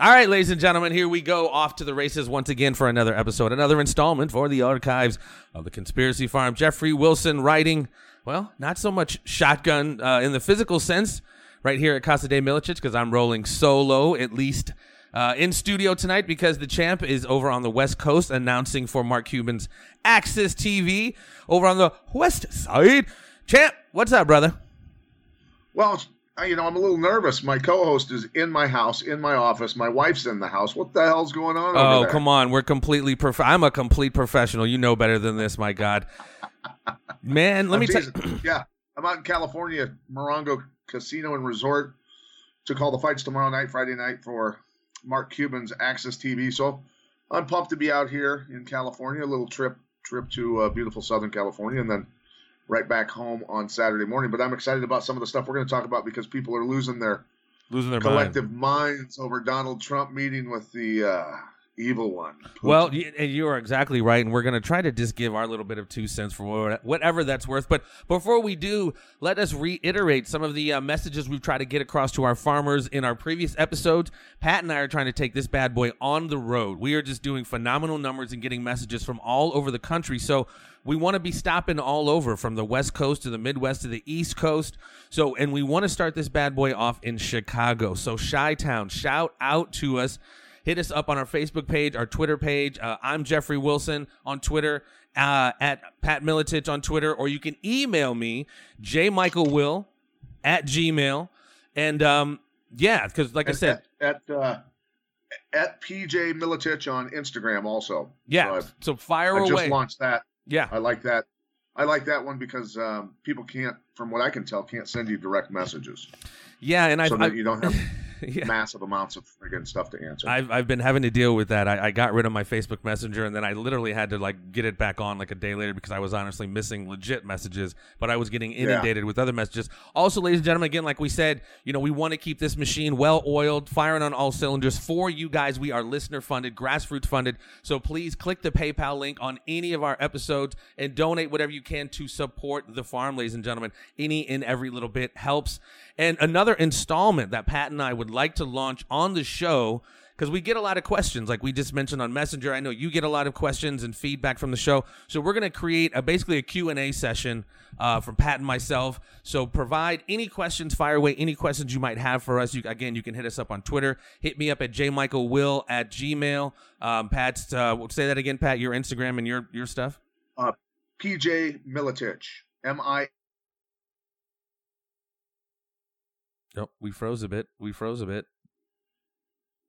All right, ladies and gentlemen, here we go off to the races once again for another episode, another installment for the archives of the Conspiracy Farm. Jeffrey Wilson writing, well, not so much shotgun uh, in the physical sense right here at Casa de Miletich because I'm rolling solo, at least uh, in studio tonight because the champ is over on the West Coast announcing for Mark Cuban's AXS TV over on the West Side. Champ, what's up, brother? Well, you know, I'm a little nervous. My co-host is in my house, in my office. My wife's in the house. What the hell's going on? Oh, over there? come on. We're completely prof- I'm a complete professional. You know better than this, my God. Man, let I'm me tell yeah, I'm out in California, Morongo Casino and Resort, to call the fights tomorrow night, Friday night for Mark Cuban's AXS TV. So I'm pumped to be out here in California. A little trip trip to uh, beautiful Southern California, and then right back home on Saturday morning. But I'm excited about some of the stuff we're going to talk about because people are losing their losing their mind. collective minds over Donald Trump meeting with the uh, evil one. Well, y- and you are exactly right, and we're going to try to just give our little bit of two cents for whatever that's worth. But before we do, let us reiterate some of the uh, messages we've tried to get across to our farmers in our previous episodes. Pat and I are trying to take this bad boy on the road. We are just doing phenomenal numbers and getting messages from all over the country. So we want to be stopping all over from the West Coast to the Midwest to the East Coast. So, and we want to start this bad boy off in Chicago. So, Chi Town, shout out to us hit us up on our Facebook page, our Twitter page. Uh, I'm Jeffrey Wilson on Twitter, uh, at Pat Miletich on Twitter, or you can email me, jmichaelwill at gmail. And um, yeah, because like I said, at at, uh, at PJ Miletich on Instagram also. yeah. So So fire I away. just launched that. yeah. I like that. I like that one because um, people can't, from what I can tell, can't send you direct messages, Yeah. And I've, that I've, you don't have yeah. massive amounts of friggin' stuff to answer. I've, I've been having to deal with that. I, I got rid of my Facebook Messenger and then I literally had to like get it back on like a day later because I was honestly missing legit messages, but I was getting inundated with other messages. Also, ladies and gentlemen, again, like we said, you know, we want to keep this machine well oiled, firing on all cylinders for you guys. We are listener funded, grassroots funded. So please click the PayPal link on any of our episodes and donate whatever you can to support the farm, ladies and gentlemen. Any and every little bit helps. And another installment that Pat and I would like to launch on the show because we get a lot of questions like we just mentioned on messenger. I know you get a lot of questions and feedback from the show. So we're going to create a basically a q&a session uh, from pat and myself. So provide any questions fire away any questions you might have for us. You, again you can hit us up on twitter. Hit me up at jmichaelwill at gmail. Um, pat's uh, say that again pat your instagram and your your stuff. Uh, PJ Miletich, M I. oh we froze a bit we froze a bit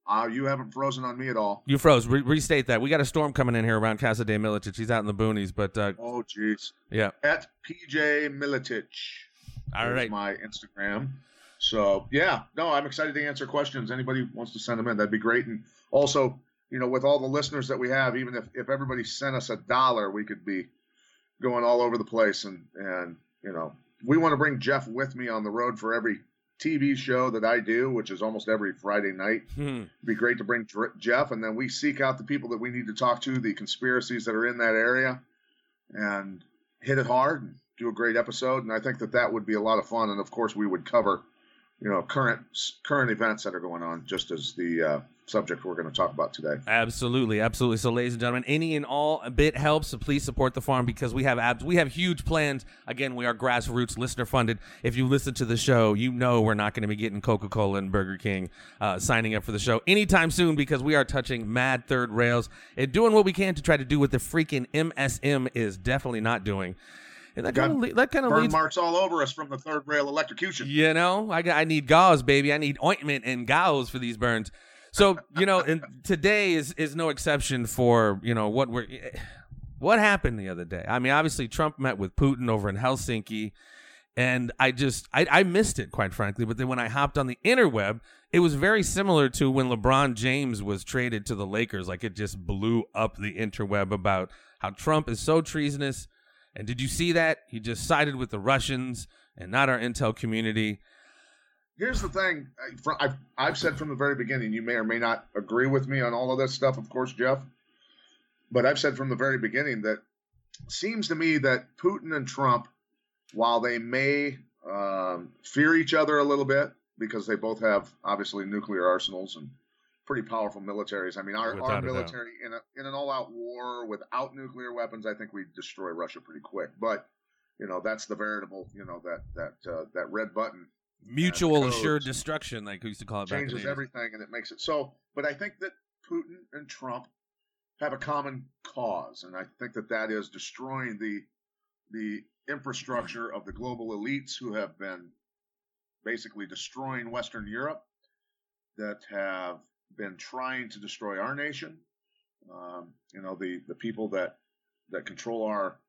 Uh, you haven't frozen on me at all. you froze Re- restate that we got a storm coming in here around casa de miletich he's out in the boonies but uh, Oh, jeez. yeah At PJ Miletich. all right my Instagram. So yeah, no, I'm excited to answer questions. Anybody wants to send them in, that'd be great. And also, you know, with all the listeners that we have, even if if everybody sent us a dollar, we could be going all over the place. And and you know, we want to bring Jeff with me on the road for every TV show that I do, which is almost every Friday night. Hmm. It'd be great to bring Dr- Jeff, and then we seek out the people that we need to talk to, the conspiracies that are in that area, and hit it hard and do a great episode. And I think that that would be a lot of fun. And of course, we would cover, you know, current current events that are going on, just as the uh, subject we're going to talk about today. Absolutely, absolutely. So, ladies and gentlemen, any and all a bit helps. So please support the farm because we have abs- we have huge plans. Again, we are grassroots, listener funded. If you listen to the show, you know we're not going to be getting Coca Cola and Burger King uh, signing up for the show anytime soon because we are touching mad third rails and doing what we can to try to do what the freaking MSM is definitely not doing. And that kind of that kind of Burn leads. marks all over us from the third rail electrocution. You know, I I need gauze, baby. I need ointment and gauze for these burns. So you know, and today is is no exception for you know what we're what happened the other day. I mean, obviously Trump met with Putin over in Helsinki, and I just I, I missed it quite frankly. But then when I hopped on the interweb, it was very similar to when LeBron James was traded to the Lakers. Like it just blew up the interweb about how Trump is so treasonous. And did you see that he just sided with the Russians and not our intel community? Here's the thing: I've I've said from the very beginning. You may or may not agree with me on all of this stuff, of course, Jeff. But I've said from the very beginning that seems to me that Putin and Trump while they may um, fear each other a little bit because they both have obviously nuclear arsenals and pretty powerful militaries. I mean, our, our military in, a, in an all-out war without nuclear weapons, I think we'd destroy Russia pretty quick. But you know, that's the veritable, you know, that that uh, that red button. Mutual assured destruction, like we used to call it. Changes everything, and it makes it so. But I think that Putin and Trump have a common cause, and I think that that is destroying the the infrastructure of the global elites who have been basically destroying Western Europe, that have been trying to destroy our nation. Um, you know, the the people that that control our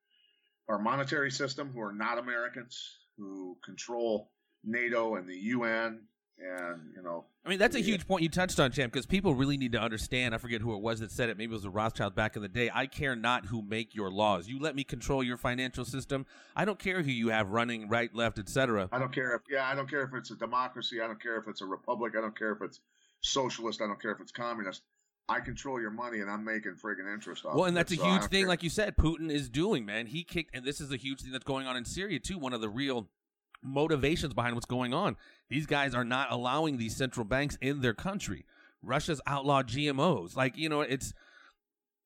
our monetary system, who are not Americans, who control NATO and the UN, and you know i mean that's a huge point you touched on champ because people really need to understand i forget who it was that said it maybe it was the rothschild back in the day i care not who make your laws. You let me control your financial system. I don't care who you have running right left etc i don't care if yeah i don't care if it's a democracy. I don't care if it's a republic. I don't care if it's socialist i don't care if it's communist I control your money and I'm making friggin' interest off. Well, and that's it, a huge thing, care. like you said, Putin is doing, man. He kicked, and this is a huge thing that's going on in Syria too. One of the real motivations behind what's going on. These guys are not allowing these central banks in their country. Russia's outlawed GMOs. Like, you know, it's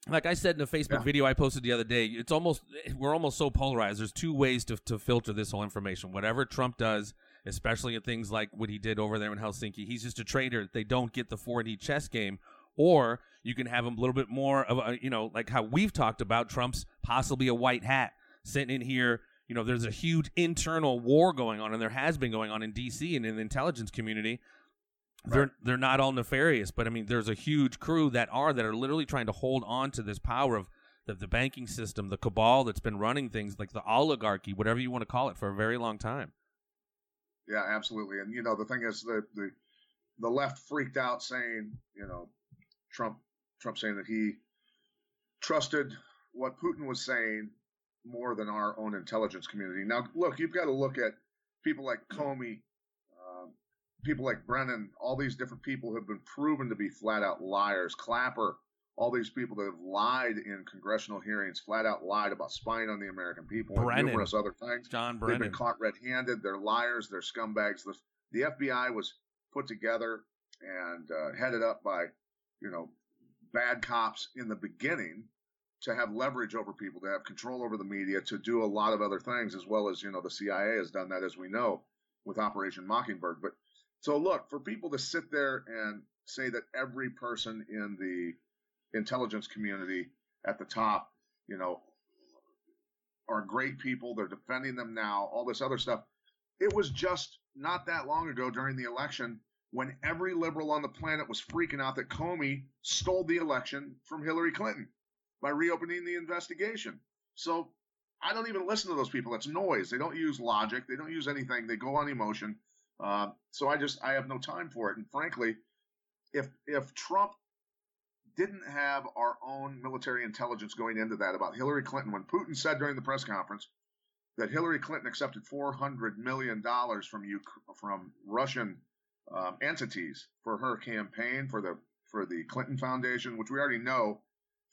like I said in a Facebook yeah. video I posted the other day, it's almost we're almost so polarized. There's two ways to to filter this whole information. Whatever Trump does, especially in things like what he did over there in Helsinki, he's just a traitor. They don't get the 4D chess game. Or you can have him a little bit more of a, you know, like how we've talked about Trump's possibly a white hat sitting in here you know, there's a huge internal war going on, and there has been going on in D.C. and in the intelligence community. Right. They're they're not all nefarious, but I mean, there's a huge crew that are that are literally trying to hold on to this power of the, the banking system, the cabal that's been running things like the oligarchy, whatever you want to call it, for a very long time. Yeah, absolutely. And you know, the thing is, the the the left freaked out, saying, you know, Trump Trump saying that he trusted what Putin was saying more than our own intelligence community. Now, look, you've got to look at people like Comey, uh, people like Brennan, all these different people have been proven to be flat out liars. Clapper, all these people that have lied in congressional hearings, flat out lied about spying on the American people Brennan. and numerous other things. John Brennan. They've been caught red-handed. They're liars. They're scumbags. The, the FBI was put together and uh, headed up by, you know, bad cops in the beginning to have leverage over people, to have control over the media, to do a lot of other things, as well as you know the CIA has done that, as we know, with Operation Mockingbird. But so look for people to sit there and say that every person in the intelligence community at the top, you know, are great people. They're defending them now. All this other stuff. It was just not that long ago during the election when every liberal on the planet was freaking out that Comey stole the election from Hillary Clinton by reopening the investigation. So I don't even listen to those people. That's noise. They don't use logic. They don't use anything. They go on emotion. Uh, so I just I have no time for it. And frankly, if if Trump didn't have our own military intelligence going into that about Hillary Clinton, when Putin said during the press conference that Hillary Clinton accepted 400 million dollars from from Russian um, entities for her campaign for the for the Clinton Foundation, which we already know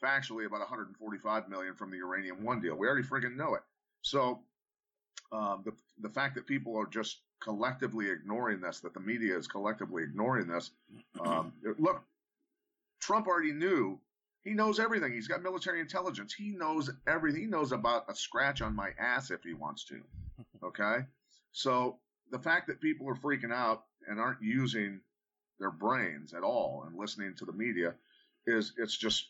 factually about 145 million from the uranium one deal. We already friggin' know it. So um, the the fact that people are just collectively ignoring this, that the media is collectively ignoring this. Um, look, Trump already knew. He knows everything. He's got military intelligence. He knows everything. He knows about a scratch on my ass if he wants to. Okay, so the fact that people are freaking out and aren't using their brains at all and listening to the media is it's just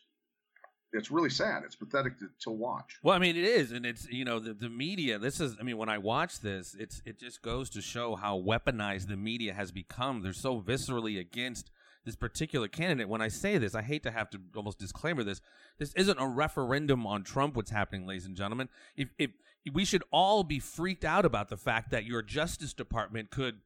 it's really sad. It's pathetic to, to watch. Well, I mean, it is, and it's you know the, the media. This is, I mean, when I watch this, it's it just goes to show how weaponized the media has become. They're so viscerally against this particular candidate. When I say this, I hate to have to almost disclaimer this. This isn't a referendum on Trump. What's happening, ladies and gentlemen? If if we should all be freaked out about the fact that your Justice Department could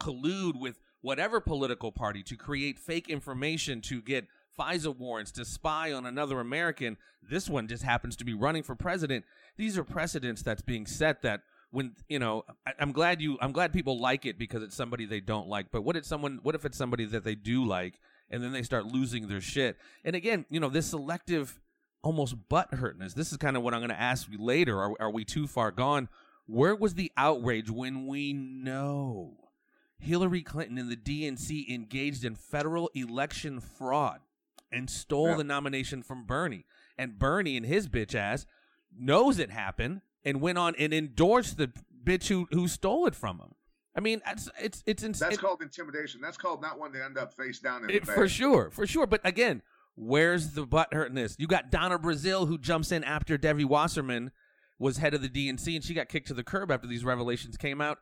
collude with whatever political party to create fake information to get FISA warrants to spy on another American. This one just happens to be running for president. These are precedents that's being set that when you know I, am glad you i'm glad people like it because it's somebody they don't like but what if someone what if it's somebody that they do like and then they start losing their shit? And again you know this selective almost butt hurtness this is kind of what i'm going to ask you later. Are, are we too far gone? Where was the outrage when we know hillary clinton and the dnc engaged in federal election fraud and stole yeah. the nomination from bernie? And bernie and his bitch ass knows it happened and went on and endorsed the bitch who who stole it from him. I mean, it's it's it's ins- that's it, called intimidation. That's called not wanting to end up face down in it, for sure, for sure. But again, where's the butt hurtness? You got Donna Brazile who jumps in after Debbie Wasserman was head of the DNC, and she got kicked to the curb after these revelations came out.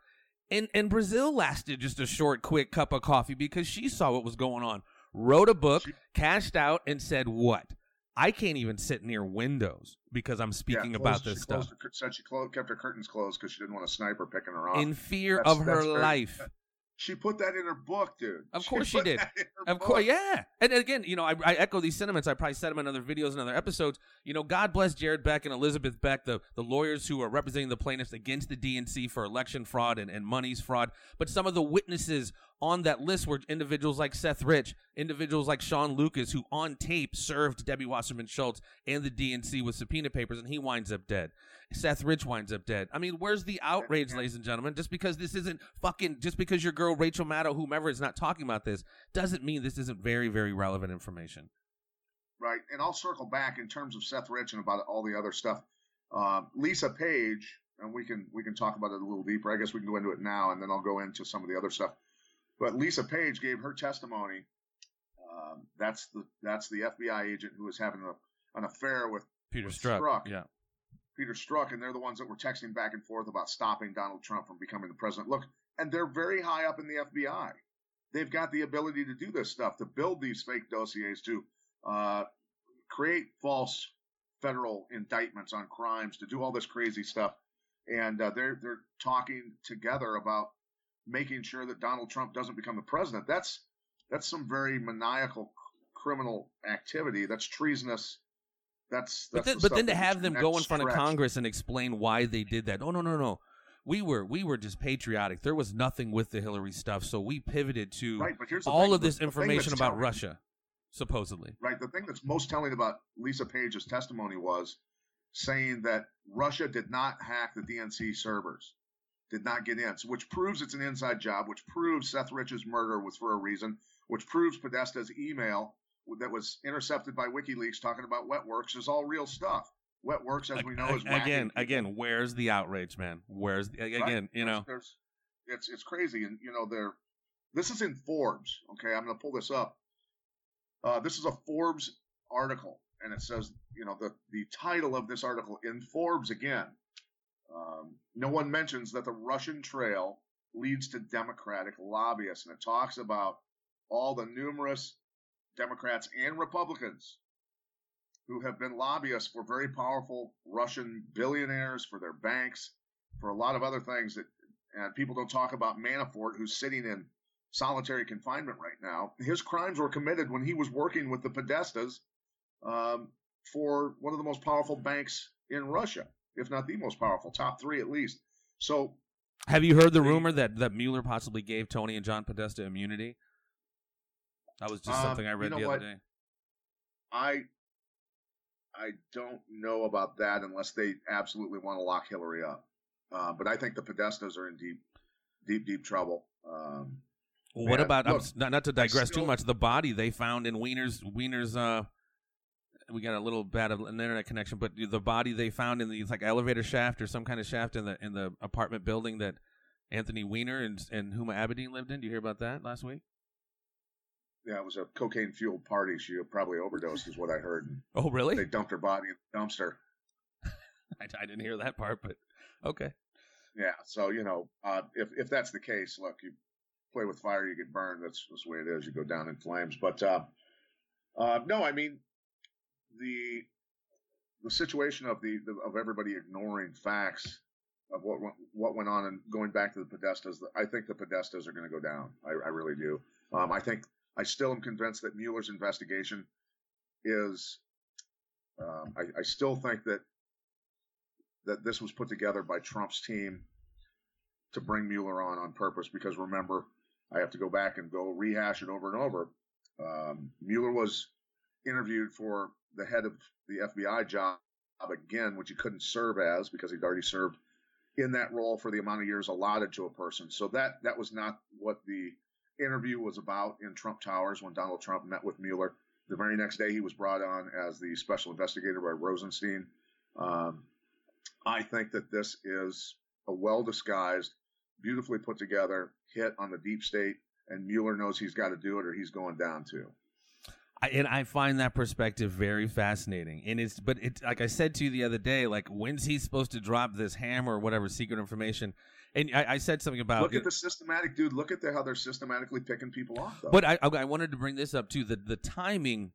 And and Brazile lasted just a short, quick cup of coffee because she saw what was going on. Wrote a book, she, cashed out, and said what? I can't even sit near windows because I'm speaking yeah, about this stuff. Her, said she closed, kept her curtains closed because she didn't want a sniper picking her off. In fear that's, of her life. She put that in her book, dude. Of course she, she did. Of course, yeah. And again, you know, I, I, echo these sentiments. I probably said them in other videos and other episodes. You know, God bless Jared Beck and Elizabeth Beck, the, the lawyers who are representing the plaintiffs against the DNC for election fraud and, and monies fraud. But some of the witnesses on that list were individuals like Seth Rich, individuals like Sean Lucas, who on tape served Debbie Wasserman Schultz and the DNC with subpoena papers, and he winds up dead. Seth Rich winds up dead. I mean, where's the outrage, ladies and gentlemen? Just because this isn't fucking, just because your girl Rachel Maddow, whomever, is not talking about this, doesn't mean this isn't very, very relevant information. Right, and I'll circle back in terms of Seth Rich and about all the other stuff. Uh, Lisa Page, and we can we can talk about it a little deeper. I guess we can go into it now, and then I'll go into some of the other stuff. But Lisa Page gave her testimony. Um, that's the that's the FBI agent who was having a, an affair with Peter with Strzok. Strzok. Yeah, Peter Strzok, and they're the ones that were texting back and forth about stopping Donald Trump from becoming the president. Look, and they're very high up in the FBI. They've got the ability to do this stuff, to build these fake dossiers, to uh, create false federal indictments on crimes, to do all this crazy stuff. And uh, they're they're talking together about making sure that Donald Trump doesn't become the president. That's that's some very maniacal criminal activity. That's treasonous. That's, that's but then, the but then to have them go in front of Congress and explain why they did that. Oh no no no. We were we were just patriotic. There was nothing with the Hillary stuff, so we pivoted to right, but here's all thing, of this information about telling, Russia, supposedly. Right. The thing that's most telling about Lisa Page's testimony was saying that Russia did not hack the DNC servers did not get in, so, which proves it's an inside job, which proves Seth Rich's murder was for a reason, which proves Podesta's email that was intercepted by WikiLeaks talking about Wetworks is all real stuff. Wetworks, as we know, is again, again. Where's the outrage, man? Where's the, again? Right? You know, there's, there's, it's it's crazy, and you know, there. This is in Forbes. Okay, I'm going to pull this up. Uh, this is a Forbes article, and it says, you know, the the title of this article in Forbes again um, no one mentions that the Russian trail leads to Democratic lobbyists, and it talks about all the numerous Democrats and Republicans who have been lobbyists for very powerful Russian billionaires, for their banks, for a lot of other things that, and people don't talk about Manafort, who's sitting in solitary confinement right now. His crimes were committed when he was working with the Podestas um, for one of the most powerful banks in Russia if not the most powerful, top three at least. So, have you heard the rumor that that Mueller possibly gave Tony and John Podesta immunity? That was just something um, I read you know the what? other day. I I don't know about that unless they absolutely want to lock Hillary up. Uh, but I think the Podestas are in deep, deep, deep trouble. Um, well, what about look, not, not to digress still, too much? The body they found in Weiner's Weiner's uh, we got a little bad of an internet connection, but the body they found in the like elevator shaft or some kind of shaft in the in the apartment building that Anthony Weiner and and Huma Abedin lived in. Do you hear about that last week? Yeah, it was a cocaine fueled party. She probably overdosed, is what I heard. Oh, really? They dumped her body in the dumpster. I, I, didn't hear that part, but okay. Yeah, so you know, uh, if if that's the case, look, you play with fire, you get burned. That's, that's the way it is. You go down in flames. But uh, uh, no, I mean the the situation of the, the, of everybody ignoring facts of what what went on and going back to the Podestas. I think the Podestas are going to go down. I, I really do. Um, I think I still am convinced that Mueller's investigation is. Um, I, I still think that that this was put together by Trump's team to bring Mueller on on purpose. Because remember, I have to go back and go rehash it over and over. Um, Mueller was interviewed for the head of the FBI job again, which he couldn't serve as because he'd already served in that role for the amount of years allotted to a person. So that that was not what the interview was about in Trump Towers when Donald Trump met with Mueller. The very next day, he was brought on as the special investigator by Rosenstein. Um, I think that this is a well disguised, beautifully put together hit on the deep state, and Mueller knows he's got to do it or he's going down too. I, and I find that perspective very fascinating. And it's, but it's like I said to you the other day, like when's he supposed to drop this hammer or whatever secret information? And I, I said something about look at the systematic dude. Look at the, how they're systematically picking people off. Though. But I, I wanted to bring this up too. The the timing.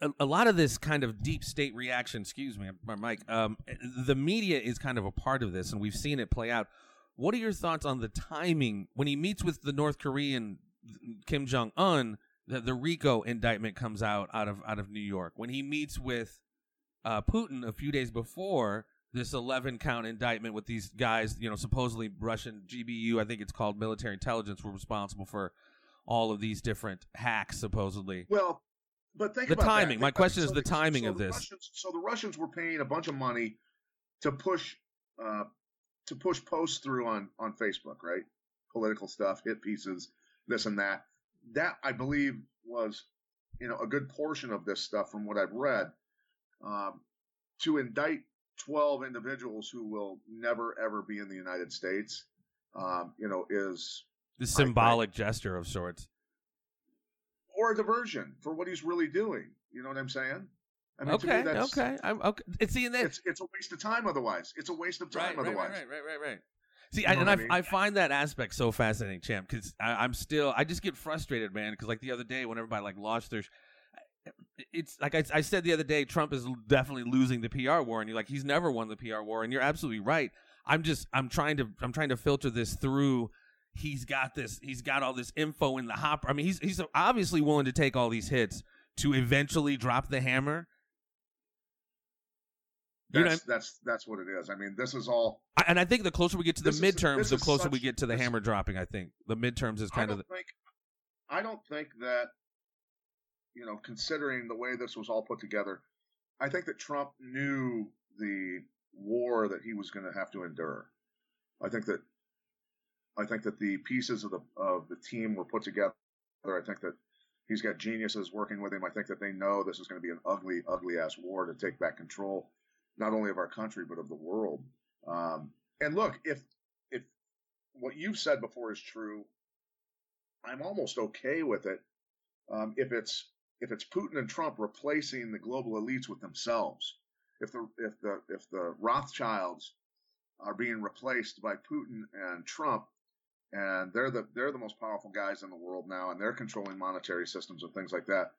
A, a, lot of this kind of deep state reaction, excuse me, my mic. Um, the media is kind of a part of this, and we've seen it play out. What are your thoughts on the timing when he meets with the North Korean Kim Jong Un? the, the RICO indictment comes out out of out of New York when he meets with uh, Putin a few days before this 11 count indictment with these guys, you know, supposedly Russian GBU, I think it's called military intelligence, were responsible for all of these different hacks, supposedly. Well, but think about the timing. That. My question is the, the timing so of this. Russians, so the Russians were paying a bunch of money to push uh, to push posts through on on Facebook, right? Political stuff, hit pieces, this and that that I believe was, you know, a good portion of this stuff from what I've read. Um, to indict 12 individuals who will never ever be in the United States, um, you know, is the symbolic gesture of sorts, or a diversion for what he's really doing. You know what I'm saying? I mean, okay, okay, I'm okay. It's seeing that it's, it's a waste of time. Otherwise, it's a waste of time. Right, otherwise, right, right, right, right, right. See, I, and I, mean? I, find that aspect so fascinating, champ, because I'm still, I just get frustrated, man. Because like the other day, when everybody like lost their, it's like I, I, said the other day, Trump is definitely losing the PR war, and you're like, he's never won the PR war, and you're absolutely right. I'm just, I'm trying to, I'm trying to filter this through. He's got this, he's got all this info in the hopper. I mean, he's, he's obviously willing to take all these hits to eventually drop the hammer that's, you know, that's that's what it is. I mean, this is all. And I think the closer we get to the midterms, is, the closer such, we get to the hammer dropping. I think the midterms is kind of. The, think, I don't think that, you know, considering the way this was all put together, I think that Trump knew the war that he was going to have to endure. I think that, I think that the pieces of the of the team were put together. I think that he's got geniuses working with him. I think that they know this is going to be an ugly, ugly ass war to take back control not only of our country but of the world. Um, and look, if if what you've said before is true, I'm almost okay with it. Um, if it's if it's Putin and Trump replacing the global elites with themselves, if the if the if the Rothschilds are being replaced by Putin and Trump, and they're the they're the most powerful guys in the world now, and they're controlling monetary systems and things like that.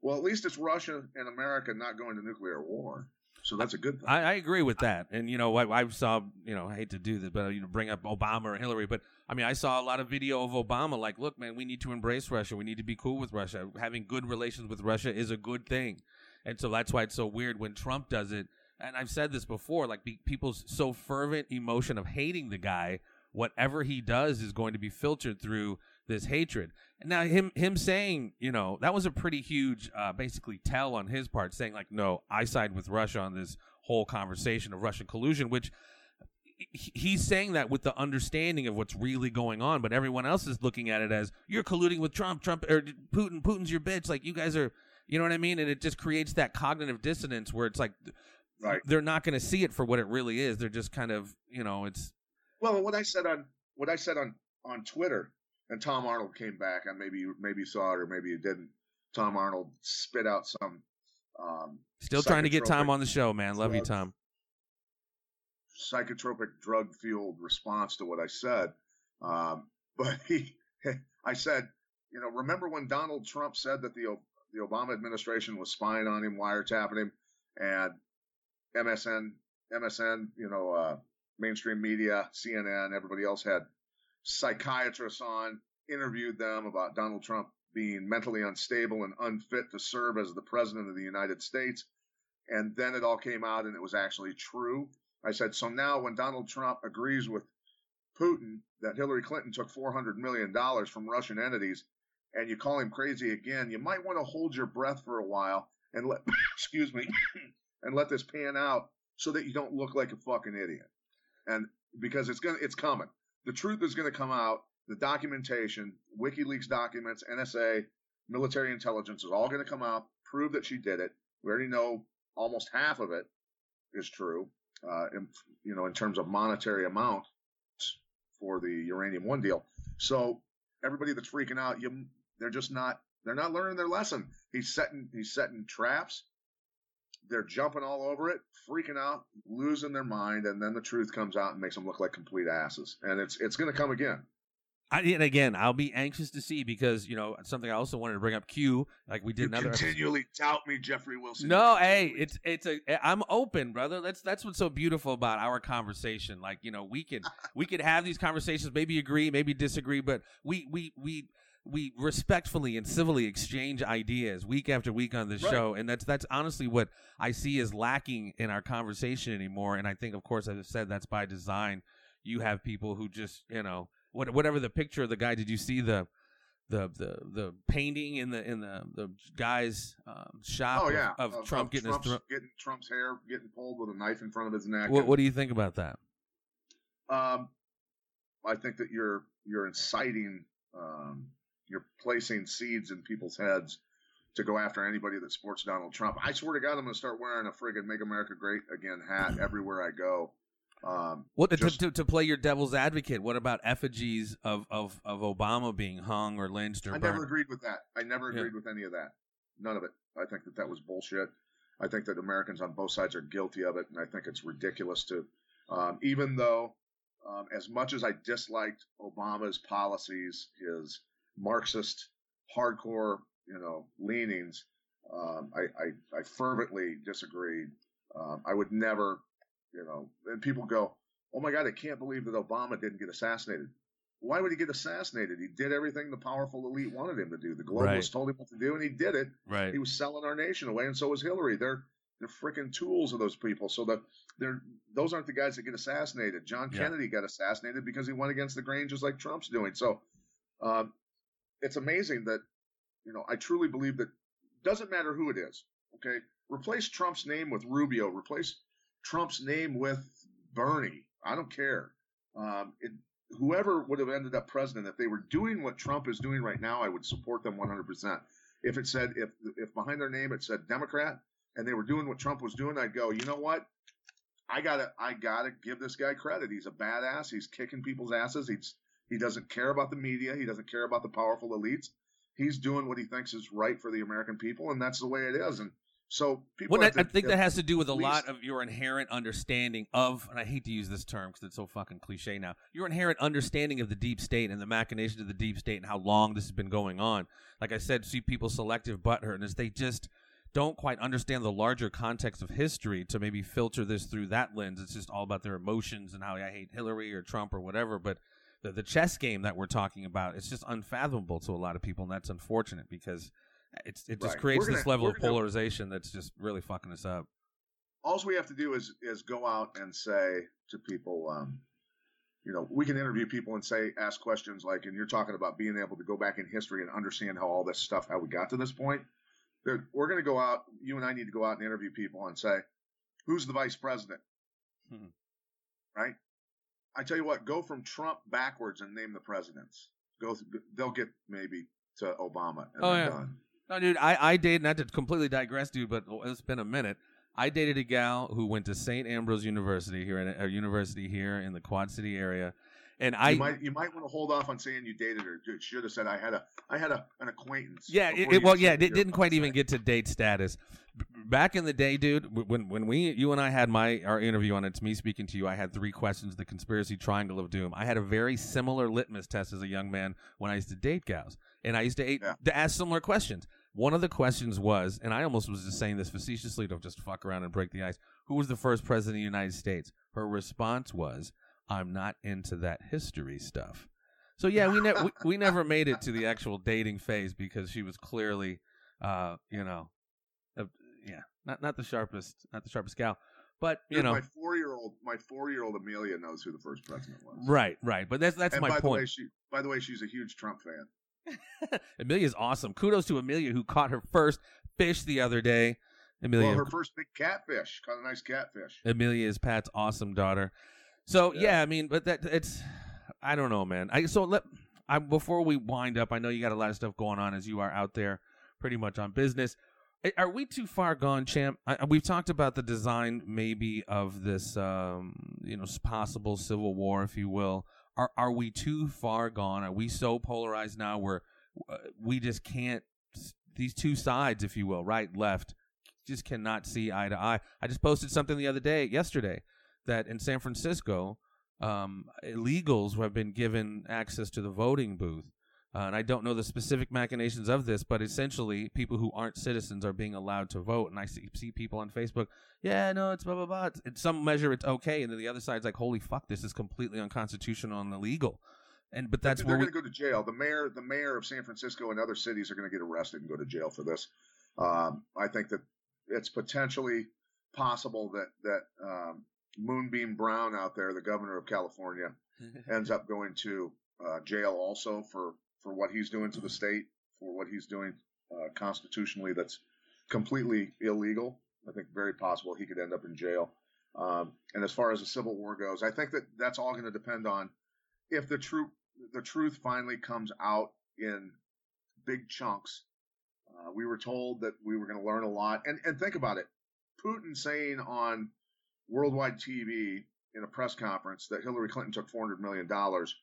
Well, at least it's Russia and America not going to nuclear war. So that's a good thing. I, I agree with that. And you know, I, I, saw, you know, I hate to do this, but you know, bring up Obama or Hillary, but I mean, I saw a lot of video of Obama like, look, man, we need to embrace Russia. We need to be cool with Russia. Having good relations with Russia is a good thing. And so that's why it's so weird when Trump does it. And I've said this before, like be, people's so fervent emotion of hating the guy, whatever he does is going to be filtered through this hatred. And now him him saying, you know, that was a pretty huge uh, basically tell on his part, saying like, no, I side with Russia on this whole conversation of Russian collusion, which he's saying that with the understanding of what's really going on, but everyone else is looking at it as you're colluding with Trump, Trump or Putin, Putin's your bitch. Like you guys are, you know what I mean? And it just creates that cognitive dissonance where it's like, right. they're not going to see it for what it really is. They're just kind of, you know, it's. Well, what I said on what I said on on Twitter and Tom Arnold came back, and maybe you maybe you saw it or maybe you didn't. Tom Arnold spit out some. Um, Still trying to get Tom on the show, man. Love you, Tom. Psychotropic drug fueled response to what I said. Um, but he, I said, you know, remember when Donald Trump said that the the Obama administration was spying on him, wiretapping him, and MSM, MSM, you know, uh, mainstream media, CNN, everybody else had psychiatrists on, interviewed them about Donald Trump being mentally unstable and unfit to serve as the president of the United States. And then it all came out and it was actually true. I said, so now when Donald Trump agrees with Putin that Hillary Clinton took $400 million from Russian entities and you call him crazy again, you might want to hold your breath for a while and let, excuse me, and let this pan out so that you don't look like a fucking idiot. And because it's going to, it's coming. The truth is going to come out. The documentation, WikiLeaks documents, NSA, military intelligence is all going to come out, prove that she did it. We already know almost half of it is true, uh, in, you know, in terms of monetary amount for the uranium one deal. So everybody that's freaking out, you, they're just not, they're not learning their lesson. He's setting, he's setting traps. They're jumping all over it, freaking out, losing their mind, and then the truth comes out and makes them look like complete asses. And it's it's going to come again. I, and again, I'll be anxious to see because you know something I also wanted to bring up. Q, like we did you another. Continually episode. doubt me, Jeffrey Wilson. No, hey, it's it's a eh, I'm open, brother. That's that's what's so beautiful about our conversation. Like you know, we can we could have these conversations, maybe agree, maybe disagree, but we we we we respectfully and civilly exchange ideas week after week on this right. show, and that's that's honestly what I see is lacking in our conversation anymore. And I think, of course, as I said, that's by design. You have people who just you know what, whatever the picture of the guy. Did you see the the the the painting in the in the the guy's um, shop? Oh yeah, of, of Trump of getting Trump's, his thro- getting Trump's hair getting pulled with a knife in front of his neck. What, what do you think about that? Um, I think that you're you're inciting, um, you're placing seeds in people's heads to go after anybody that supports Donald Trump. I swear to God, I'm going to start wearing a friggin' "Make America Great Again" hat everywhere I go. Um, what just, to, to, play your devil's advocate? What about effigies of, of, of Obama being hung or lynched or? I burned? never agreed with that. I never agreed yeah. with any of that. None of it. I think that that was bullshit. I think that Americans on both sides are guilty of it, and I think it's ridiculous to, um, even though, um, as much as I disliked Obama's policies, his Marxist, hardcore, you know, leanings, um, I, I, I fervently disagreed. Um, I would never you know, and people go, "Oh my God, I can't believe that Obama didn't get assassinated." Why would he get assassinated? He did everything the powerful elite wanted him to do. The globalists right. told him what to do, and he did it. Right. He was selling our nation away, and so was Hillary. They're they're freaking tools of those people. So that they're those aren't the guys that get assassinated. John yeah. Kennedy got assassinated because he went against the grain, just like Trump's doing. So um, it's amazing that you know I truly believe that doesn't matter who it is. Okay, replace Trump's name with Rubio. Replace Trump's name with Bernie. I don't care. Um, it, whoever would have ended up president, if they were doing what Trump is doing right now, I would support them 100%. If it said, if, if behind their name it said Democrat and they were doing what Trump was doing, I'd go, you know what? I gotta, I gotta give this guy credit. He's a badass. He's kicking people's asses. He's, he doesn't care about the media. He doesn't care about the powerful elites. He's doing what he thinks is right for the American people, and that's the way it is. And so people. Well, I think that has to do with a lot of your inherent understanding of, and I hate to use this term because it's so fucking cliche now. Your inherent understanding of the deep state and the machinations of the deep state and how long this has been going on. Like I said, see people selective butthurtness. They just don't quite understand the larger context of history to maybe filter this through that lens. It's just all about their emotions and how I hate Hillary or Trump or whatever. But the, the chess game that we're talking about, it's just unfathomable to a lot of people, and that's unfortunate because it's it just right. creates gonna, this level of polarization gonna, that's just really fucking us up. All we have to do is is go out and say to people, um, you know, we can interview people and say, ask questions like, and you're talking about being able to go back in history and understand how all this stuff, how we got to this point. We're going to go out. You and I need to go out and interview people and say, who's the vice president, hmm. right? I tell you what, go from Trump backwards and name the presidents. Go, they'll get maybe to Obama and oh, yeah. done. No, dude, I, I dated, not to completely digress, dude, but oh, it's been a minute. I dated a gal who went to St. Ambrose University here in a university here in the Quad City area. And I you might, you might want to hold off on saying you dated her. You should have said I had a I had a, an acquaintance. Yeah, it, it, well, yeah, it didn't quite even get to date status. back in the day, dude, when when we you and I had my our interview on it's me speaking to you, I had three questions, the conspiracy triangle of doom. I had a very similar litmus test as a young man when I used to date gals, and I used to, yeah. to ask similar questions. One of the questions was, and I almost was just saying this facetiously, don't just fuck around and break the ice. Who was the first president of the United States? Her response was, "I'm not into that history stuff." So yeah, we never we, we never made it to the actual dating phase because she was clearly, uh, you know, yeah, not not the sharpest, not the sharpest gal. But you Dude, know, my four year old, my four year old Amelia knows who the first president was. Right, right. But that's that's and my by point. The way, she, by the way, she's a huge Trump fan. Amelia's awesome. Kudos to Amelia who caught her first fish the other day. Amelia, well, her first big catfish. Caught a nice catfish. Amelia is Pat's awesome daughter. So yeah, yeah I mean, but that it's I don't know, man. I so let I before we wind up. I know you got a lot of stuff going on as you are out there, pretty much on business. Are we too far gone, champ? I, we've talked about the design, maybe of this, um, you know, possible civil war, if you will. Are are we too far gone? Are we so polarized now where uh, we just can't? These two sides, if you will, right, left, just cannot see eye to eye. I just posted something the other day, yesterday, that in San Francisco, um, illegals have been given access to the voting booth uh, and I don't know the specific machinations of this, but essentially, people who aren't citizens are being allowed to vote. And I see, see people on Facebook, yeah, no, it's blah blah blah. It's, in some measure, it's okay, and then the other side's like, holy fuck, this is completely unconstitutional and illegal. And but that's they're going to go to jail. The mayor, the mayor of San Francisco and other cities are going to get arrested and go to jail for this. Um, I think that it's potentially possible that that um, Moonbeam Brown out there, the governor of California, ends up going to uh, jail also for for what he's doing to the state, for what he's doing uh, constitutionally that's completely illegal. I think very possible he could end up in jail. Um, and as far as the Civil War goes, I think that that's all going to depend on if the truth the truth finally comes out in big chunks. Uh, we were told that we were going to learn a lot, and and think about it. Putin saying on worldwide TV in a press conference that Hillary Clinton took 400 million dollars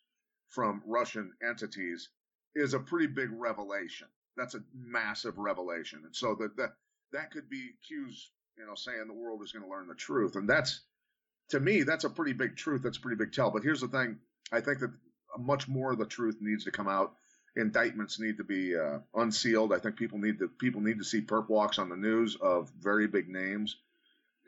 from Russian entities is a pretty big revelation. That's a massive revelation. And so that that that could be Q's, you know, saying the world is going to learn the truth. And that's to me, that's a pretty big truth. That's a pretty big tell. But here's the thing: I think that much more of the truth needs to come out. Indictments need to be uh, unsealed. I think people need to people need to see perp walks on the news of very big names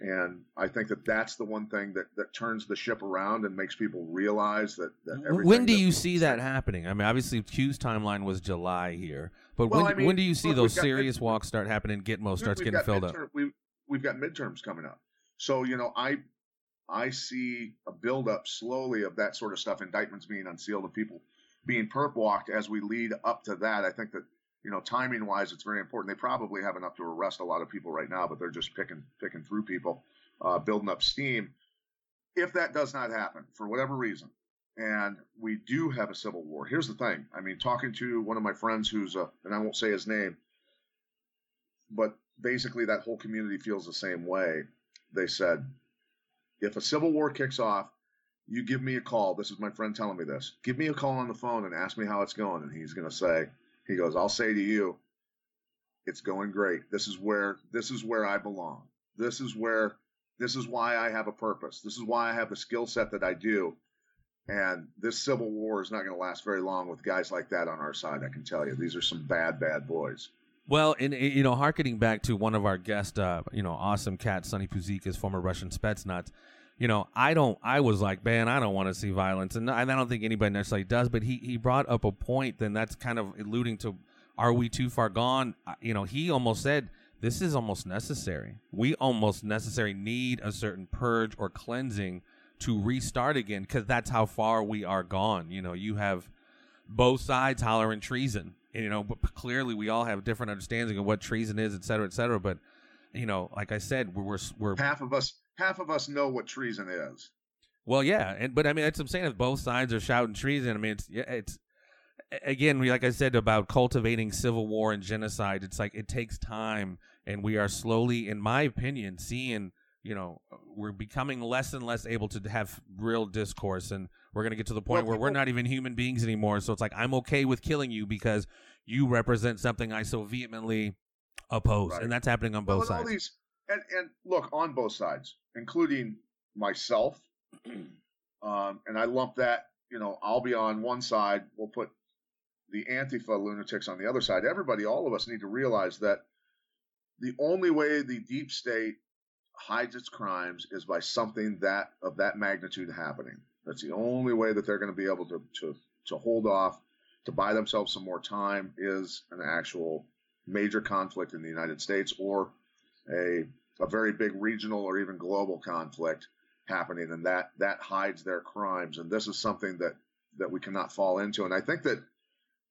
and I think that that's the one thing that, that turns the ship around and makes people realize that, that When do you see that happening? I mean, obviously, Q's timeline was July here, but well, when, I mean, when do you see look, those serious mid- walks start happening? Gitmo starts getting filled midterm, up. We, we've got midterms coming up, so you know, I I see a buildup slowly of that sort of stuff, indictments being unsealed, and people being perp walked as we lead up to that. I think that you know, timing wise, it's very important. They probably have enough to arrest a lot of people right now, but they're just picking picking through people, uh, building up steam. If that does not happen for whatever reason, and we do have a civil war, here's the thing. I mean, talking to one of my friends who's a, and I won't say his name, but basically that whole community feels the same way. They said, if a civil war kicks off, you give me a call. This is my friend telling me this. Give me a call on the phone and ask me how it's going, and he's going to say he goes, I'll say to you, it's going great. This is where this is where I belong. This is where this is why I have a purpose. This is why I have the skill set that I do. And this civil war is not going to last very long with guys like that on our side. I can tell you, these are some bad, bad boys. Well, and you know, harkening back to one of our guests, uh, you know, awesome cat Sonny Puzikas, former Russian Spetsnaz. You know, I don't. I was like, man, I don't want to see violence, and I don't think anybody necessarily does. But he he brought up a point, then that's kind of alluding to, are we too far gone? You know, he almost said this is almost necessary. We almost necessary need a certain purge or cleansing to restart again because that's how far we are gone. You know, you have both sides hollering treason. You know, but clearly we all have different understanding of what treason is, et cetera, et cetera. But you know, like I said, we're we're half of us half of us know what treason is. Well, yeah, and but I mean that's what I'm saying. If both sides are shouting treason, I mean it's it's again, we, like I said about cultivating civil war and genocide. It's like it takes time, and we are slowly, in my opinion, seeing you know we're becoming less and less able to have real discourse and we're going to get to the point well, where we're not even human beings anymore so it's like i'm okay with killing you because you represent something i so vehemently oppose right. and that's happening on both well, sides all these and and look on both sides, including myself, um, and I lump that. You know, I'll be on one side. We'll put the Antifa lunatics on the other side. Everybody, all of us, need to realize that the only way the deep state hides its crimes is by something that of that magnitude happening. That's the only way that they're going to be able to to to hold off, to buy themselves some more time, is an actual major conflict in the United States or a a very big regional or even global conflict happening, and that that hides their crimes. And this is something that that we cannot fall into. And I think that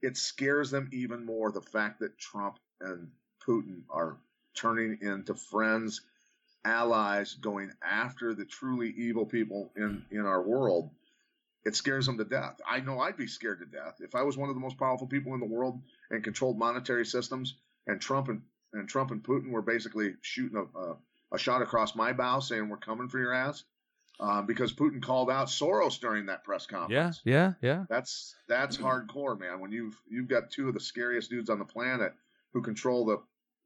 it scares them even more the fact that Trump and Putin are turning into friends, allies, going after the truly evil people in in our world. It scares them to death. I know I'd be scared to death if I was one of the most powerful people in the world and controlled monetary systems, and Trump and and Trump and Putin were basically shooting a, a, a shot across my bow, saying we're coming for your ass. Um, because Putin called out Soros during that press conference. Yeah, yeah, yeah. That's that's hardcore, man. When you've you've got two of the scariest dudes on the planet who control the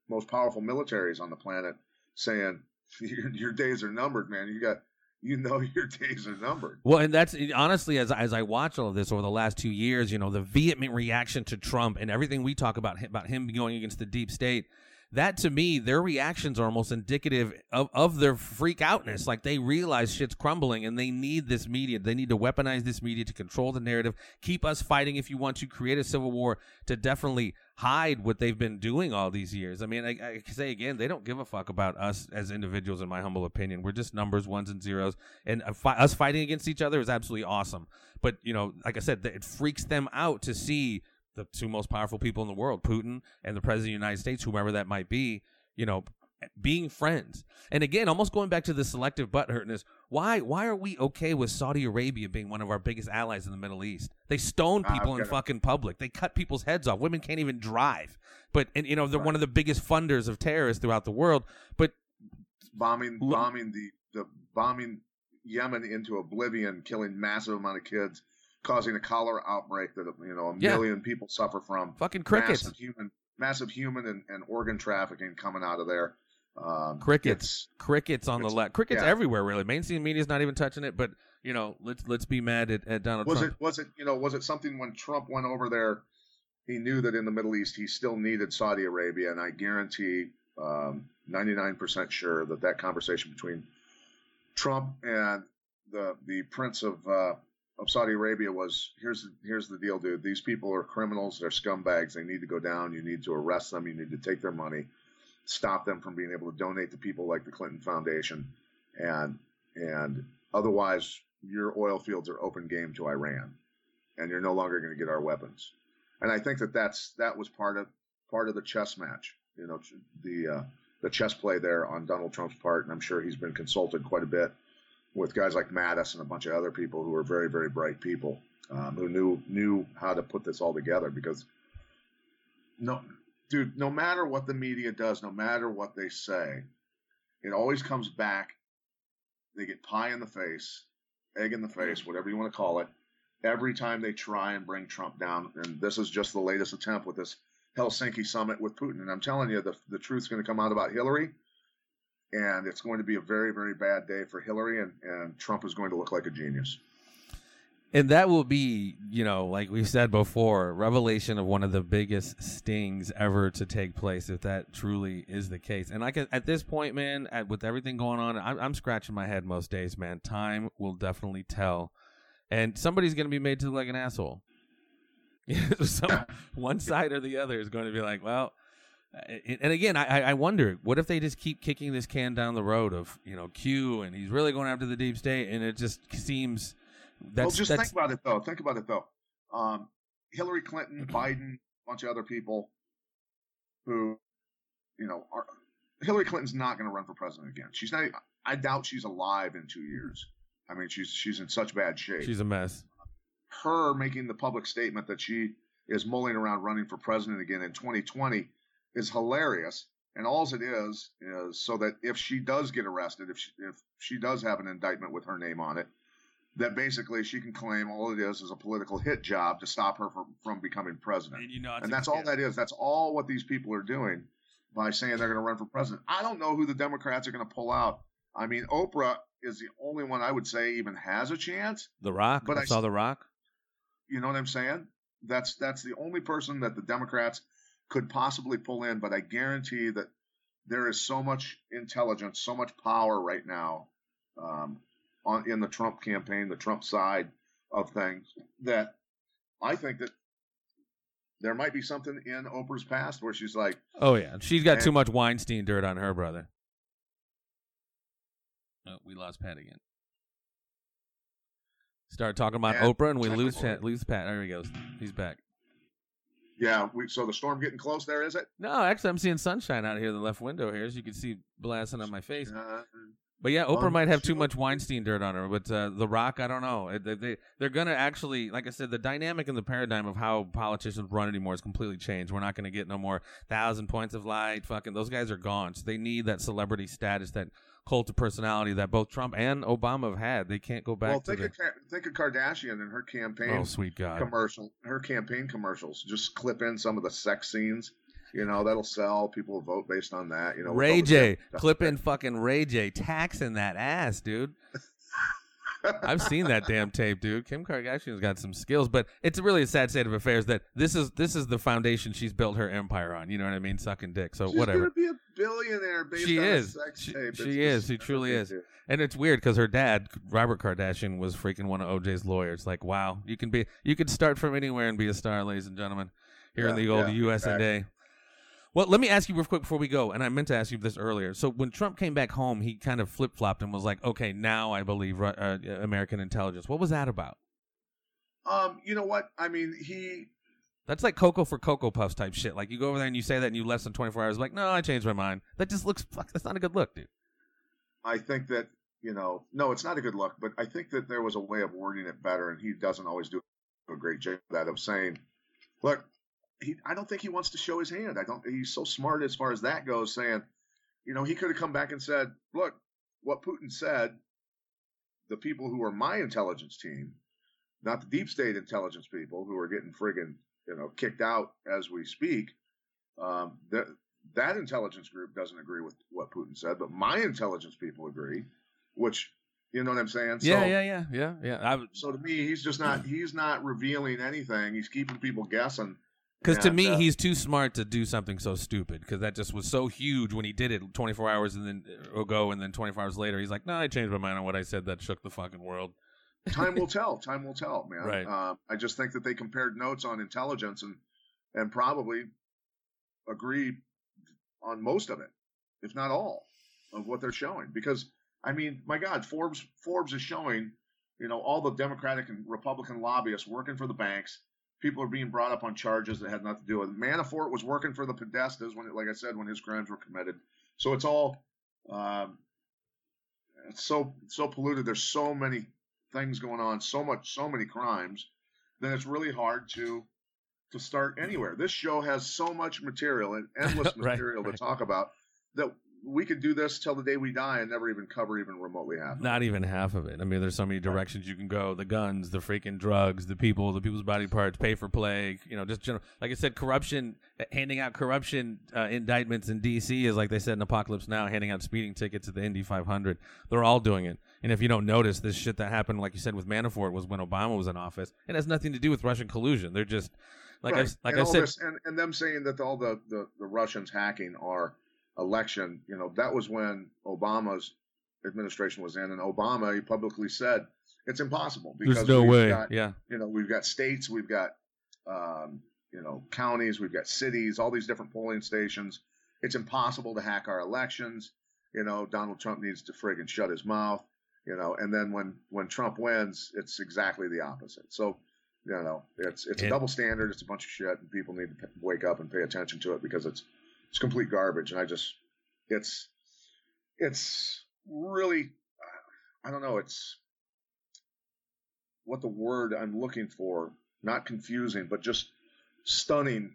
most powerful militaries on the planet saying your, your days are numbered, man. You got you know your days are numbered. Well, and that's honestly as as I watch all of this over the last two years, you know, the vehement reaction to Trump and everything we talk about about him going against the deep state that to me, their reactions are almost indicative of, of their freak outness. Like they realize shit's crumbling and they need this media. They need to weaponize this media to control the narrative, keep us fighting if you want to, create a civil war to definitely hide what they've been doing all these years. I mean, I, I say again, they don't give a fuck about us as individuals, in my humble opinion. We're just numbers, ones and zeros. And uh, fi- us fighting against each other is absolutely awesome. But, you know, like I said, it freaks them out to see the two most powerful people in the world, Putin and the president of the United States, whomever that might be, you know, being friends. And again, almost going back to the selective butt hurtness, why why are we okay with Saudi Arabia being one of our biggest allies in the Middle East? They stone ah, people in fucking public. They cut people's heads off. Women can't even drive. But and you know, they're right. one of the biggest funders of terrorists throughout the world. But bombing bombing the the bombing Yemen into oblivion, killing massive amount of kids causing a cholera outbreak that you know a yeah. million people suffer from. Fucking crickets. Massive human, massive human and, and organ trafficking coming out of there. Um, crickets, crickets on the left. Crickets yeah. everywhere, really. Mainstream media's not even touching it. But you know, let's let's be mad at, at Donald was Trump. it was it you know was it something when Trump went over there? He knew that in the Middle East he still needed Saudi Arabia, and I guarantee, um, 99% sure that that conversation between Trump and the the Prince of uh, of Saudi Arabia was here's here's the deal, dude. These people are criminals. They're scumbags. They need to go down. You need to arrest them. You need to take their money, stop them from being able to donate to people like the Clinton Foundation, and and otherwise your oil fields are open game to Iran, and you're no longer going to get our weapons. And I think that that's that was part of part of the chess match. You know, the uh, the chess play there on Donald Trump's part, and I'm sure he's been consulted quite a bit with guys like Mattis and a bunch of other people who were very, very bright people um, who knew knew how to put this all together. Because no, dude, no matter what the media does, no matter what they say, it always comes back. They get pie in the face, egg in the face, whatever you want to call it, every time they try and bring Trump down. And this is just the latest attempt with this Helsinki summit with Putin. And I'm telling you, the, the truth's going to come out about Hillary and it's going to be a very, very bad day for Hillary, and, and Trump is going to look like a genius. And that will be, you know, like we said before, revelation of one of the biggest stings ever to take place, if that truly is the case. And like at this point, man, at, with everything going on, I'm, I'm scratching my head most days, man. Time will definitely tell, and somebody's going to be made to look like an asshole. so one side or the other is going to be like, well, and again, I, I wonder, what if they just keep kicking this can down the road of you know Q and he's really going after the deep state, and it just seems that's. Well, just that's, think about it though. Think about it though. Um, Hillary Clinton, Biden, a bunch of other people who, you know, are, Hillary Clinton's not going to run for president again. She's not. I doubt she's alive in two years. I mean, she's she's in such bad shape. She's a mess. Her making the public statement that she is mulling around running for president again in 2020 is hilarious. And all it is is so that if she does get arrested, if she, if she does have an indictment with her name on it, that basically she can claim all it is is a political hit job to stop her from, from becoming president. And, you know, and that's all that is. That's all what these people are doing. by saying they're going to run for president. I don't know who the Democrats are going to pull out. I mean, Oprah is the only one I would say even has a chance. The Rock. But I, I saw The Rock. You know what I'm saying? That's that's the only person that the Democrats could possibly pull in. But I guarantee that there is so much intelligence, so much power right now um, on in the Trump campaign, the Trump side of things, that I think that there might be something in Oprah's past where she's like, "Oh yeah, she's got too much Weinstein dirt on her brother." Oh, we lost Pat again. Start talking about and Oprah, and we lose Pat. Lose Pat. There he goes. He's back. Yeah. We, so the storm getting close there, is it? No, actually, I'm seeing sunshine out here the left window here, as you can see blasting on my face. Uh, but yeah, Oprah um, might have too much Weinstein dirt on her. But uh, The Rock, I don't know. They, they they're gonna actually, like I said, the dynamic and the paradigm of how politicians run anymore has completely changed. We're not gonna get no more thousand points of light. Fucking those guys are gone. So they need that celebrity status, that cult of personality that both Trump and Obama have had. They can't go back. Well, think the... of think of Kardashian and her campaign. Oh, sweet God! Commercial, her campaign commercials. Just clip in some of the sex scenes you know, that'll sell. People will vote based on that. You know, Ray J, clip in fucking Ray J, taxing that ass, dude. I've seen that damn tape, dude. Kim Kardashian's got some skills, but it's really a sad state of affairs that this is this is the foundation she's built her empire on. You know what I mean? Sucking dick. So she's whatever. Gonna be a billionaire based she on is. Sex she, tape. she is. She truly is. And it's weird because her dad, Robert Kardashian, was freaking one of OJ's lawyers. Like, wow, you can be, you can start from anywhere and be a star, ladies and gentlemen, here yeah, in the old yeah, US exactly. and A. Well, let me ask you real quick before we go, and I meant to ask you this earlier. So when Trump came back home, he kind of flip flopped and was like, "Okay, now I believe uh, American intelligence." What was that about? Um, you know what? I mean, he. That's like Cocoa for Cocoa Puffs type shit. Like you go over there and you say that, and you less than twenty four hours, like, no, I changed my mind. That just looks. Fuck, that's not a good look, dude. I think that you know, no, it's not a good look, but I think that there was a way of wording it better, and he doesn't always do a great job of that of saying, "Look, he, I don't think he wants to show his hand. I don't. He's so smart as far as that goes. Saying, you know, he could have come back and said, "Look, what Putin said. The people who are my intelligence team, not the deep state intelligence people who are getting friggin' you know kicked out as we speak. Um, that that intelligence group doesn't agree with what Putin said, but my intelligence people agree, which you know what I'm saying? Yeah, so, yeah, yeah, yeah, yeah. I, so to me, he's just not he's not revealing anything. He's keeping people guessing because to me, he's too smart to do something so stupid. Because that just was so huge when he did it 24 hours and then uh, ago, and then 24 hours later, he's like, "No, I changed my mind on what I said. That shook the fucking world." Time will tell. Time will tell, man. Right. Uh, I just think that they compared notes on intelligence and and probably agree on most of it, if not all, of what they're showing. Because I mean, my God, Forbes Forbes is showing, you know, all the Democratic and Republican lobbyists working for the banks people are being brought up on charges that had nothing to do with it. Manafort was working for the Podestas when, like I said, when his crimes were committed. So it's all um, it's so so polluted. There's so many things going on, so much, so many crimes. Then it's really hard to to start anywhere. This show has so much material and endless material right, right. to talk about that we could do this till the day we die and never even cover even remotely half. Not even half of it. I mean, there's so many directions you can go: the guns, the freaking drugs, the people, the people's body parts, pay for play. You know, just general. Like I said, corruption. Handing out corruption uh, indictments in D.C. is like they said in Apocalypse Now, handing out speeding tickets at the Indy 500. They're all doing it. And if you don't notice, this shit that happened, like you said with Manafort, was when Obama was in office. It has nothing to do with Russian collusion. They're just like right. I like and I said, this, and, and them saying that all the, the the Russians hacking are election, you know, that was when Obama's administration was in, and Obama he publicly said it's impossible because there's no way. Got, yeah, you know, we've got states, we've got um, you know counties, we've got cities, all these different polling stations. It's impossible to hack our elections. You know, Donald Trump needs to friggin' shut his mouth. You know, and then when when Trump wins, it's exactly the opposite. So you know, it's it's a double standard. It's a bunch of shit, and people need to wake up and pay attention to it because it's it's complete garbage. And I just, it's, it's really, I don't know, it's what the word I'm looking for, not confusing, but just stunning,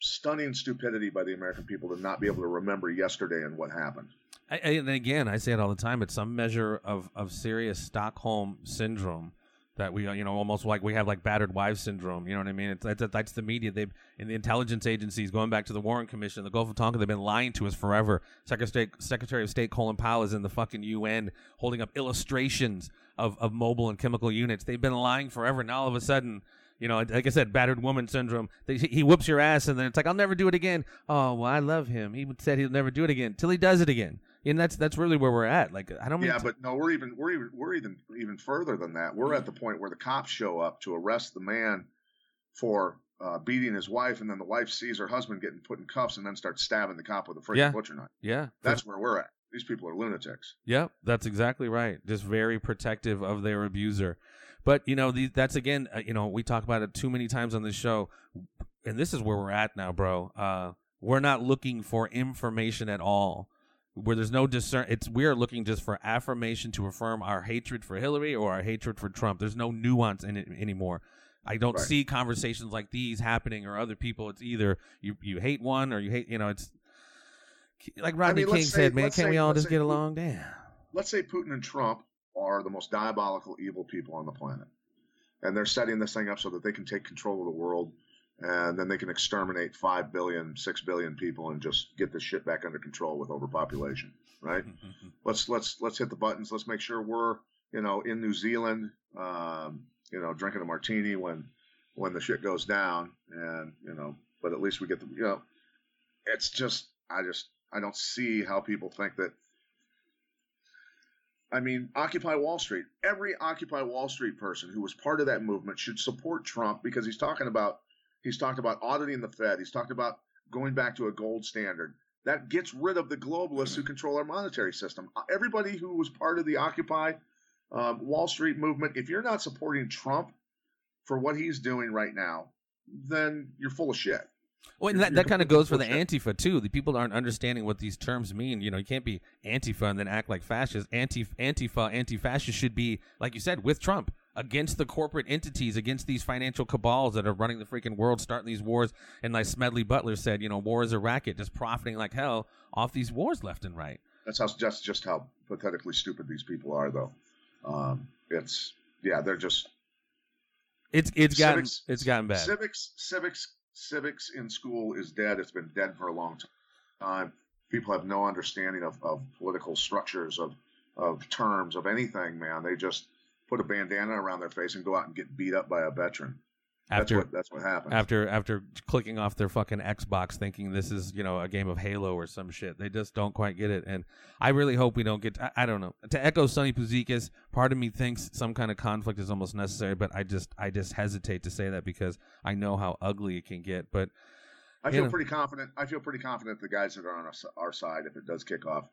stunning stupidity by the American people to not be able to remember yesterday and what happened. I, and again, I say it all the time. It's some measure of, of serious Stockholm syndrome that we uh, you know almost like we have like battered wives syndrome you know what i mean? It's that's, that's the media. They've in the intelligence agencies going back to the warren commission the gulf of tonkin they've been lying to us forever. Secretary secretary of state colin powell is in the fucking un holding up illustrations of, of mobile and chemical units. They've been lying forever. Now all of a sudden you know, like I said, battered woman syndrome. He whoops your ass, and then it's like, I'll never do it again. Oh, well, I love him. He said he'll never do it again. Till he does it again and that's that's really where we're at. Like I don't. Yeah, but no, we're even we're even we're even even further than that. We're at the point where the cops show up to arrest the man for uh, beating his wife, and then the wife sees her husband getting put in cuffs, and then starts stabbing the cop with a freaking yeah. butcher knife. Yeah, that's where we're at. These people are lunatics. Yep, that's exactly right. Just very protective of their abuser. But you know, the, that's again, uh, you know, we talk about it too many times on this show, and this is where we're at now, bro. Uh, we're not looking for information at all where there's no discern it's we're looking just for affirmation to affirm our hatred for Hillary or our hatred for Trump. There's no nuance in it anymore. I don't right. see conversations like these happening or other people. It's either you you hate one or you hate you know it's like Rodney I mean, King say, said, man, can't say, we all just get along? Damn. Let's say Putin and Trump are the most diabolical evil people on the planet. And they're setting this thing up so that they can take control of the world and then they can exterminate 5 billion 6 billion people and just get this shit back under control with overpopulation right let's let's let's hit the buttons let's make sure we're you know in new zealand um, you know drinking a martini when when the shit goes down and you know but at least we get the you know it's just i just i don't see how people think that I mean, Occupy Wall Street. Every Occupy Wall Street person who was part of that movement should support Trump because he's talking about He's talked about auditing the Fed. He's talked about going back to a gold standard. That gets rid of the globalists who control our monetary system. Uh, everybody who was part of the Occupy um, Wall Street movement, if you're not supporting Trump for what he's doing right now, then you're full of shit. Well, and that, that kind of goes for the Antifa too. The people aren't understanding what these terms mean. You know, you can't be Antifa and then act like fascist. Anti Antifa, anti-fascist should be, like you said, with Trump against the corporate entities, against these financial cabals that are running the freaking world, starting these wars. And like Smedley Butler said, you know, war is a racket, just profiting like hell off these wars left and right. That's how just just how pathetically stupid these people are, though. Um, it's yeah, they're just. It's it's gotten civics, it's gotten bad. Civics civics civics in school is dead. It's been dead for a long time. People have no understanding of, of political structures of of terms of anything, man. They just put a bandana around their face and go out and get beat up by a veteran. After that's what, that's what happens. After after clicking off their fucking Xbox, thinking this is you know a game of Halo or some shit, they just don't quite get it. And I really hope we don't get. I, I don't know. To echo Sonny Puzikas, part of me thinks some kind of conflict is almost necessary, but I just I just hesitate to say that because I know how ugly it can get. But I feel know. pretty confident. I feel pretty confident the guys that are on our, our side, if it does kick off,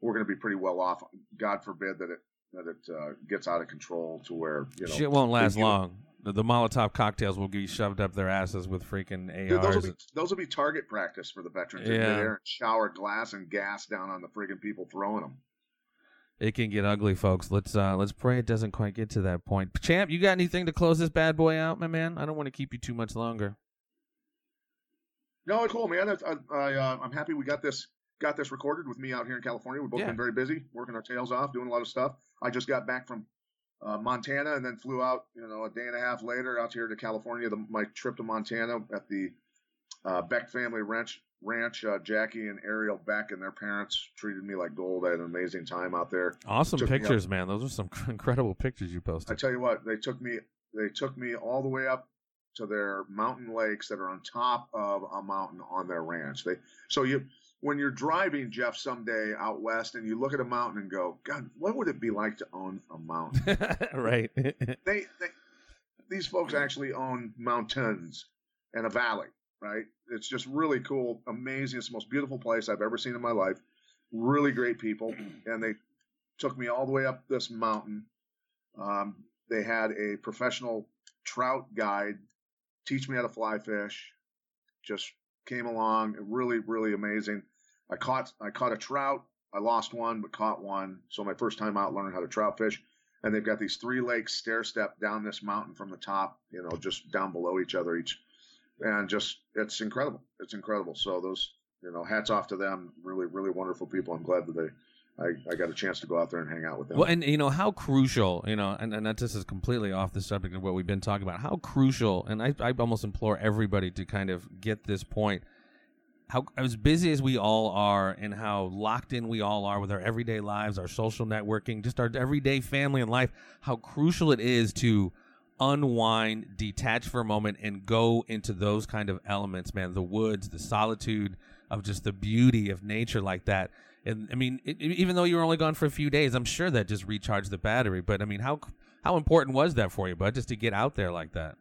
we're going to be pretty well off. God forbid that it that it uh, gets out of control to where you know shit won't last long. The, the, Molotov cocktails will be shoved up their asses with freaking ARs. Dude, those, will be, those will be target practice for the veterans. Yeah. there and shower glass and gas down on the freaking people throwing them. It can get ugly, folks. Let's uh let's pray it doesn't quite get to that point. Champ, you got anything to close this bad boy out, my man? I don't want to keep you too much longer. No, it's cool, man. I, I, uh, I'm happy we got this got this recorded with me out here in California. We've both yeah. been very busy, working our tails off, doing a lot of stuff. I just got back from uh, Montana and then flew out, you know, a day and a half later out here to California. The, my trip to Montana at the uh, Beck family ranch. Ranch, uh, Jackie and Ariel Beck and their parents treated me like gold. I had an amazing time out there. Awesome pictures, man. Those are some incredible pictures you posted. I tell you what, they took me. They took me all the way up to their mountain lakes that are on top of a mountain on their ranch. They so you when you're driving, Jeff, someday out west, and you look at a mountain and go, God, what would it be like to own a mountain? right. they, they, these folks actually own mountains and a valley, right? It's just really cool, amazing. It's the most beautiful place I've ever seen in my life. Really great people, and they took me all the way up this mountain. Um, they had a professional trout guide teach me how to fly fish. Just came along, really, really amazing. I caught I caught a trout. I lost one, but caught one. So my first time out learning how to trout fish. And they've got these three lakes stair step down this mountain from the top, you know, just down below each other each. And just it's incredible. It's incredible. So those, you know, hats off to them. Really, really wonderful people. I'm glad that they I, I got a chance to go out there and hang out with them. Well, and you know how crucial, you know, and, and that this is completely off the subject of what we've been talking about. How crucial, and I, I almost implore everybody to kind of get this point. How as busy as we all are, and how locked in we all are with our everyday lives, our social networking, just our everyday family and life. How crucial it is to unwind, detach for a moment, and go into those kind of elements, man. The woods, the solitude of just the beauty of nature like that and I mean, it, even though you were only gone for a few days, I'm sure that just recharged the battery. But I mean, how how important was that for you, bud, just to get out there like that?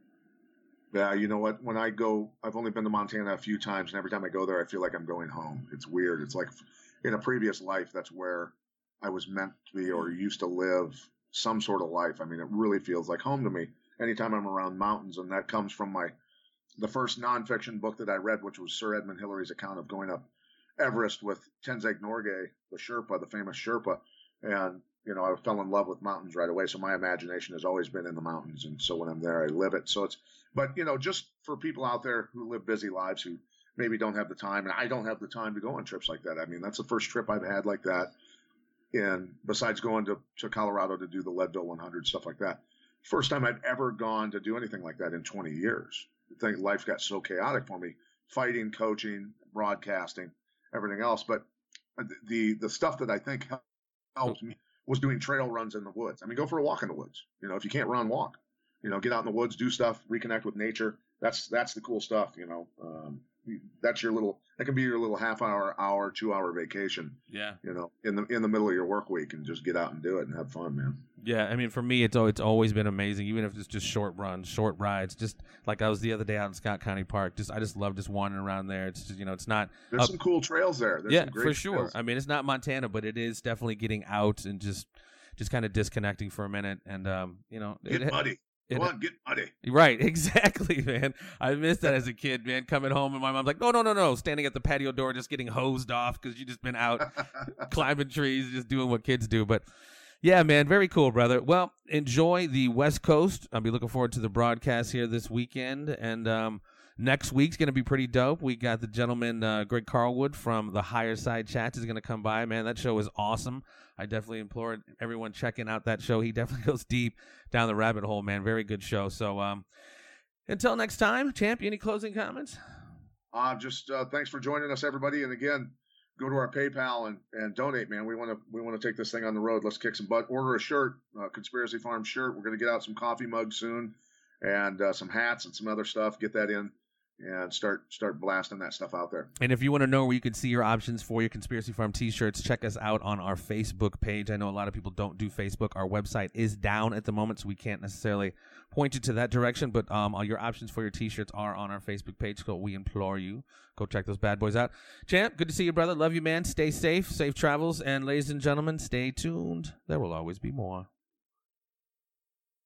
Yeah, you know what? When I go, I've only been to Montana a few times, and every time I go there, I feel like I'm going home. It's weird. It's like in a previous life, that's where I was meant to be or used to live some sort of life. I mean, it really feels like home to me anytime I'm around mountains, and that comes from my the first nonfiction book that I read, which was Sir Edmund Hillary's account of going up Everest with Tenzing Norgay, the Sherpa, the famous Sherpa, and you know I fell in love with mountains right away. So my imagination has always been in the mountains, and so when I'm there, I live it. So it's, but you know, just for people out there who live busy lives who maybe don't have the time, and I don't have the time to go on trips like that. I mean, that's the first trip I've had like that. And besides going to, to Colorado to do the Leadville 100 stuff like that, first time I'd ever gone to do anything like that in 20 years. I think life got so chaotic for me, fighting, coaching, broadcasting everything else. But the the stuff that I think helped me was doing trail runs in the woods. I mean, go for a walk in the woods. You know, if you can't run, walk. You know, get out in the woods, do stuff, reconnect with nature. That's that's the cool stuff. You know, um, that's your little that can be your little half hour, hour, two hour vacation. Yeah. You know, in the in the middle of your work week and just get out and do it and have fun, man. Yeah, I mean, for me, it's it's always been amazing, even if it's just short runs, short rides. Just like I was the other day out in Scott County Park. Just I just love just wandering around there. It's just you know, it's not. There's up, some cool trails there. There's yeah, for sure. Trails. I mean, it's not Montana, but it is definitely getting out and just just kind of disconnecting for a minute and um, you know, get it, muddy. Come on, get muddy. Right, exactly, man. I missed that as a kid, man. Coming home and my mom's like, "No, no, no, no!" Standing at the patio door, just getting hosed off because you just been out climbing trees, just doing what kids do. But yeah, man, very cool, brother. Well, enjoy the West Coast. I'll be looking forward to the broadcast here this weekend, and um, next week's going to be pretty dope. We got the gentleman uh, Greg Carlwood from the Higher Side Chats is going to come by. Man, that show is awesome. I definitely implore everyone checking out that show. He definitely goes deep down the rabbit hole, man. Very good show. So, um, until next time, champ. Any closing comments? Uh, just uh, thanks for joining us, everybody. And again, go to our PayPal and, and donate, man. We want to we want to take this thing on the road. Let's kick some butt. Order a shirt, uh, Conspiracy Farm shirt. We're going to get out some coffee mugs soon, and uh, some hats and some other stuff. Get that in and start start blasting that stuff out there. And if you want to know where you can see your options for your Conspiracy Farm T-shirts, check us out on our Facebook page. I know a lot of people don't do Facebook. Our website is down at the moment, so we can't necessarily point you to that direction. But um, all your options for your T-shirts are on our Facebook page. So we implore you go check those bad boys out. Champ, good to see you, brother. Love you, man. Stay safe, safe travels, and ladies and gentlemen, stay tuned. There will always be more.